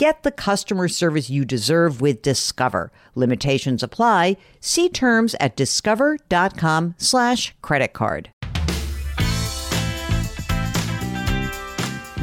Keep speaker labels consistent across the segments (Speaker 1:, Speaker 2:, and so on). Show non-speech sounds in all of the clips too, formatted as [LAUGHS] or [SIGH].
Speaker 1: Get the customer service you deserve with Discover. Limitations apply. See terms at discover.com slash credit card.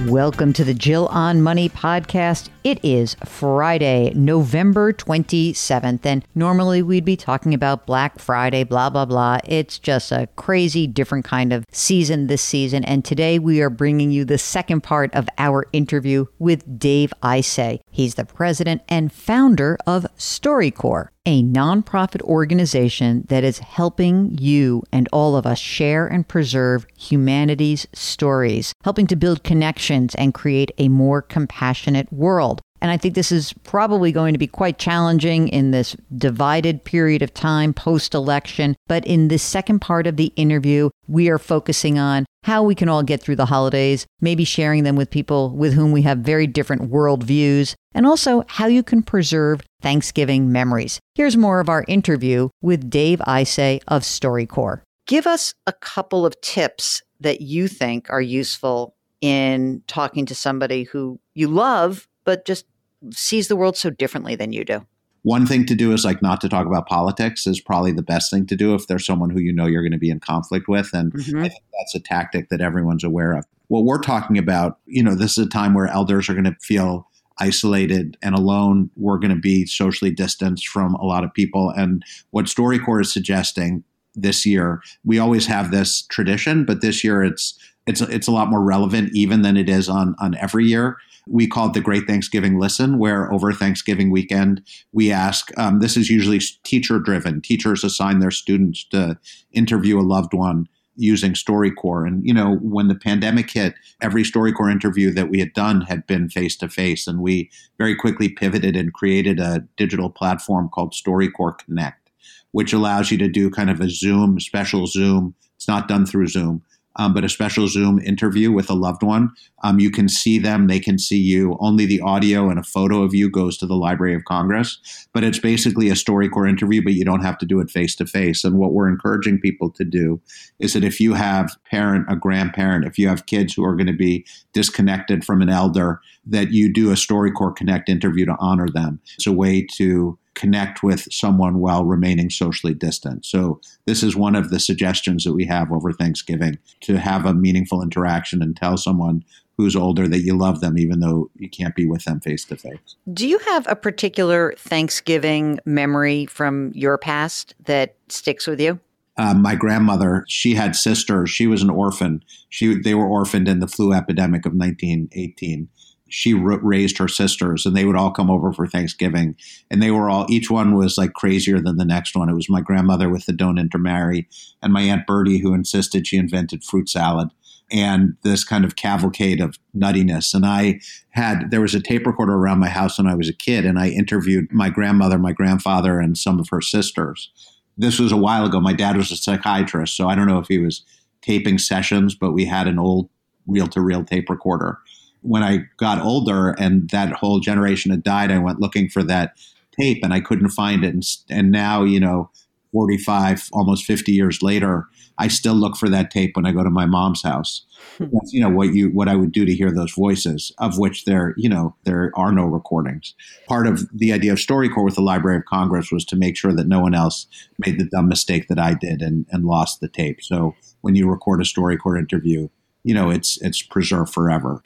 Speaker 1: Welcome to the Jill on Money podcast. It is Friday, November 27th, and normally we'd be talking about Black Friday, blah, blah, blah. It's just a crazy different kind of season this season, and today we are bringing you the second part of our interview with Dave Isay. He's the president and founder of StoryCorps a nonprofit organization that is helping you and all of us share and preserve humanity's stories, helping to build connections and create a more compassionate world. And I think this is probably going to be quite challenging in this divided period of time post election. But in this second part of the interview, we are focusing on how we can all get through the holidays, maybe sharing them with people with whom we have very different worldviews, and also how you can preserve Thanksgiving memories. Here's more of our interview with Dave Isay of StoryCorps. Give us a couple of tips that you think are useful in talking to somebody who you love, but just sees the world so differently than you do.
Speaker 2: One thing to do is like not to talk about politics is probably the best thing to do if there's someone who you know you're going to be in conflict with. And mm-hmm. I think that's a tactic that everyone's aware of. What we're talking about, you know, this is a time where elders are going to feel isolated and alone. We're going to be socially distanced from a lot of people. And what StoryCorps is suggesting this year, we always have this tradition, but this year it's it's it's a lot more relevant even than it is on on every year. We call it the Great Thanksgiving Listen, where over Thanksgiving weekend we ask. Um, this is usually teacher driven. Teachers assign their students to interview a loved one using StoryCorps. And, you know, when the pandemic hit, every StoryCorps interview that we had done had been face to face. And we very quickly pivoted and created a digital platform called StoryCorps Connect, which allows you to do kind of a Zoom, special Zoom. It's not done through Zoom, um, but a special Zoom interview with a loved one. Um, you can see them, they can see you. Only the audio and a photo of you goes to the Library of Congress. But it's basically a StoryCorps interview, but you don't have to do it face to face. And what we're encouraging people to do is that if you have parent, a grandparent, if you have kids who are going to be disconnected from an elder, that you do a StoryCorps Connect interview to honor them. It's a way to connect with someone while remaining socially distant. So, this is one of the suggestions that we have over Thanksgiving to have a meaningful interaction and tell someone who's older that you love them, even though you can't be with them face to face.
Speaker 1: Do you have a particular Thanksgiving memory from your past that sticks with you?
Speaker 2: Uh, my grandmother, she had sisters. She was an orphan. She they were orphaned in the flu epidemic of 1918 she raised her sisters and they would all come over for Thanksgiving and they were all each one was like crazier than the next one. It was my grandmother with the don't intermarry and my aunt Bertie who insisted she invented fruit salad and this kind of cavalcade of nuttiness. And I had there was a tape recorder around my house when I was a kid and I interviewed my grandmother, my grandfather and some of her sisters. This was a while ago. My dad was a psychiatrist, so I don't know if he was taping sessions, but we had an old reel to reel tape recorder when I got older and that whole generation had died, I went looking for that tape and I couldn't find it. And, and now, you know, 45, almost 50 years later, I still look for that tape when I go to my mom's house. Hmm. That's, you know, what you, what I would do to hear those voices of which there, you know, there are no recordings. Part of the idea of StoryCorps with the Library of Congress was to make sure that no one else made the dumb mistake that I did and, and lost the tape. So when you record a StoryCorps interview, you know it's it's preserved forever.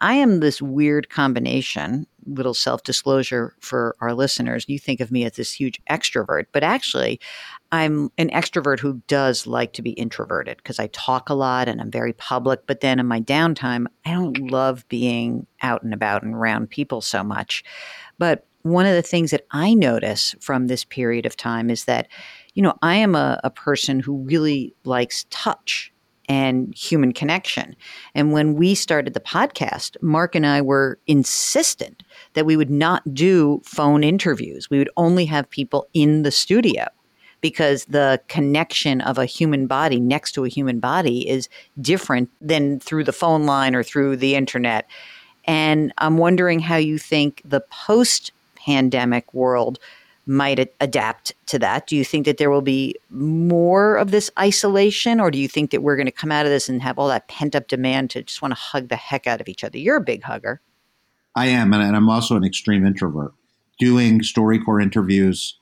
Speaker 1: I am this weird combination little self-disclosure for our listeners. You think of me as this huge extrovert but actually i'm an extrovert who does like to be introverted because i talk a lot and i'm very public but then in my downtime i don't love being out and about and around people so much. But one of the things that i notice from this period of time is that you know i am a, a person who really likes touch and human connection. And when we started the podcast, Mark and I were insistent that we would not do phone interviews. We would only have people in the studio because the connection of a human body next to a human body is different than through the phone line or through the internet. And I'm wondering how you think the post pandemic world might a- adapt to that. Do you think that there will be more of this isolation, or do you think that we're going to come out of this and have all that pent up demand to just want to hug the heck out of each other? You're a big hugger.
Speaker 2: I am, and I'm also an extreme introvert. Doing StoryCorps interviews,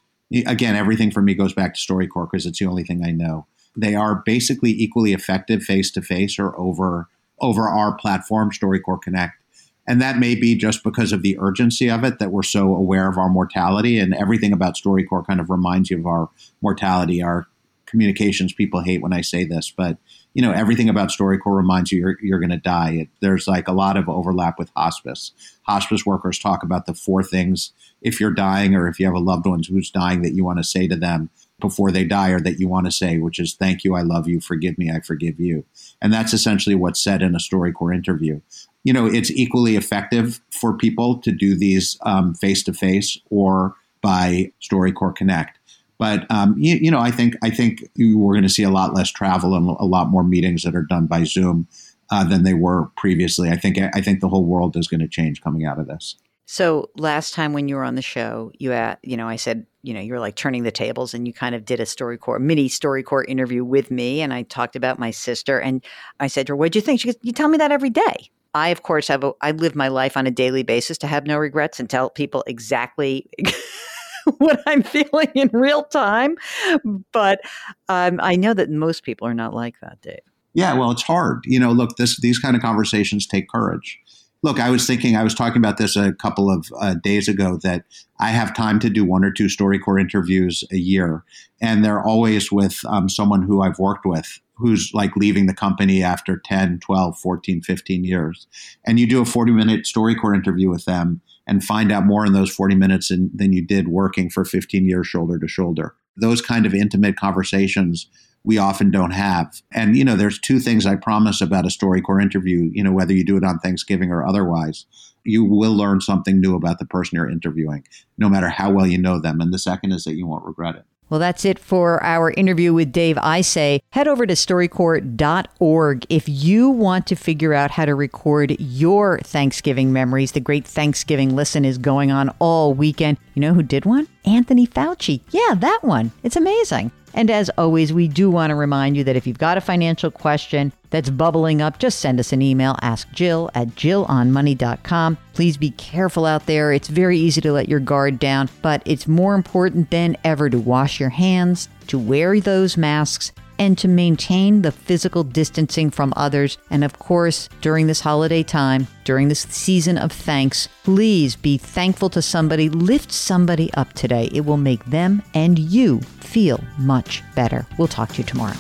Speaker 2: again, everything for me goes back to StoryCorps because it's the only thing I know. They are basically equally effective face to face or over over our platform, StoryCorps Connect. And that may be just because of the urgency of it that we're so aware of our mortality and everything about StoryCorps kind of reminds you of our mortality. Our communications people hate when I say this, but you know everything about StoryCorps reminds you you're, you're going to die. It, there's like a lot of overlap with hospice. Hospice workers talk about the four things if you're dying or if you have a loved one who's dying that you want to say to them before they die or that you want to say, which is thank you, I love you, forgive me, I forgive you. And that's essentially what's said in a StoryCorps interview. You know, it's equally effective for people to do these face to face or by StoryCorps Connect. But um, you, you, know, I think I think we're going to see a lot less travel and a lot more meetings that are done by Zoom uh, than they were previously. I think I think the whole world is going to change coming out of this.
Speaker 1: So last time when you were on the show, you at you know I said you know you were like turning the tables and you kind of did a StoryCorps mini StoryCorps interview with me and I talked about my sister and I said to her, "What'd you think?" She goes, "You tell me that every day." I of course have a, I live my life on a daily basis to have no regrets and tell people exactly [LAUGHS] [LAUGHS] what I'm feeling in real time. But um, I know that most people are not like that, Dave.
Speaker 2: Yeah, well, it's hard. You know, look, this these kind of conversations take courage. Look, I was thinking, I was talking about this a couple of uh, days ago that I have time to do one or two StoryCorps interviews a year, and they're always with um, someone who I've worked with who's like leaving the company after 10, 12, 14, 15 years. And you do a 40 minute StoryCorps interview with them and find out more in those 40 minutes than, than you did working for 15 years shoulder to shoulder. Those kind of intimate conversations we often don't have. And, you know, there's two things I promise about a StoryCorps interview, you know, whether you do it on Thanksgiving or otherwise. You will learn something new about the person you're interviewing, no matter how well you know them. And the second is that you won't regret it.
Speaker 1: Well, that's it for our interview with Dave Isay. Head over to storycorps.org if you want to figure out how to record your Thanksgiving memories. The great Thanksgiving listen is going on all weekend. You know who did one? Anthony Fauci. Yeah, that one. It's amazing. And as always, we do want to remind you that if you've got a financial question that's bubbling up, just send us an email. Ask Jill at jillonmoney.com. Please be careful out there. It's very easy to let your guard down, but it's more important than ever to wash your hands, to wear those masks, and to maintain the physical distancing from others. And of course, during this holiday time, during this season of thanks, please be thankful to somebody. Lift somebody up today. It will make them and you feel much better. We'll talk to you tomorrow.